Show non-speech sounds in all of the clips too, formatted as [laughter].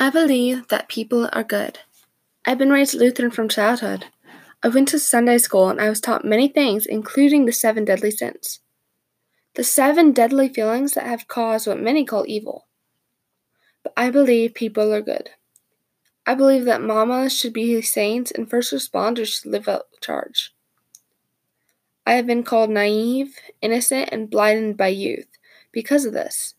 I believe that people are good. I've been raised Lutheran from childhood. I went to Sunday school and I was taught many things, including the seven deadly sins. The seven deadly feelings that have caused what many call evil. But I believe people are good. I believe that mamas should be saints and first responders should live up to charge. I have been called naive, innocent, and blinded by youth because of this.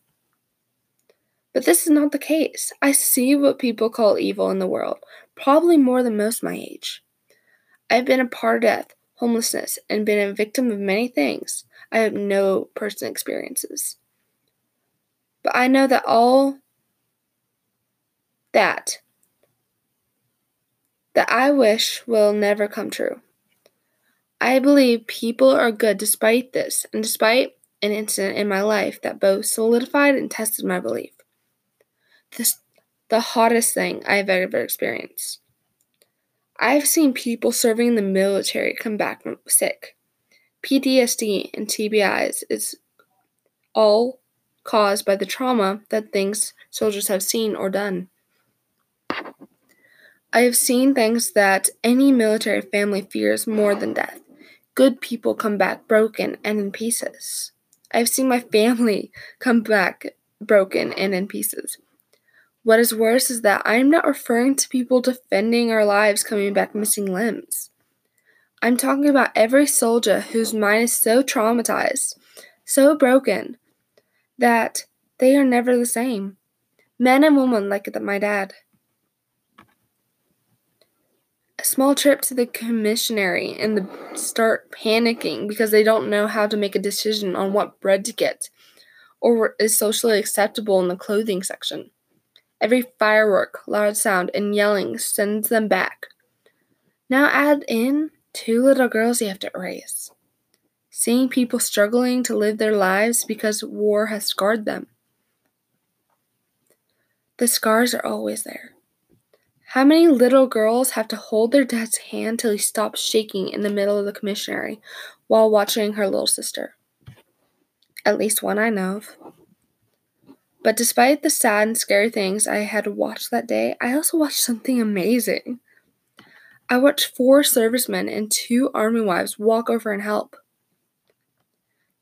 But this is not the case. I see what people call evil in the world, probably more than most my age. I've been a part of death, homelessness, and been a victim of many things. I have no personal experiences. But I know that all that that I wish will never come true. I believe people are good despite this, and despite an incident in my life that both solidified and tested my belief this, the hottest thing I've ever experienced. I've seen people serving in the military come back sick. PTSD and TBIs is all caused by the trauma that things soldiers have seen or done. I have seen things that any military family fears more than death. Good people come back broken and in pieces. I've seen my [laughs] family come back broken and in pieces. What is worse is that I'm not referring to people defending our lives coming back missing limbs. I'm talking about every soldier whose mind is so traumatized, so broken, that they are never the same. Men and women like my dad. A small trip to the commissary and the start panicking because they don't know how to make a decision on what bread to get or is socially acceptable in the clothing section. Every firework, loud sound, and yelling sends them back. Now add in two little girls you have to raise. Seeing people struggling to live their lives because war has scarred them. The scars are always there. How many little girls have to hold their dad's hand till he stops shaking in the middle of the commissary while watching her little sister? At least one I know of. But despite the sad and scary things I had watched that day, I also watched something amazing. I watched four servicemen and two army wives walk over and help.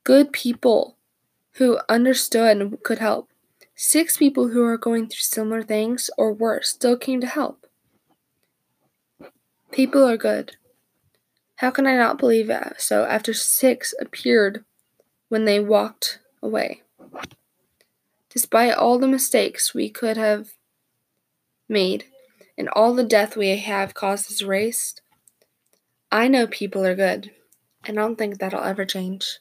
Good people who understood and could help. Six people who are going through similar things or worse still came to help. People are good. How can I not believe it? So after six appeared when they walked away. Despite all the mistakes we could have made and all the death we have caused a race, I know people are good. And I don't think that'll ever change.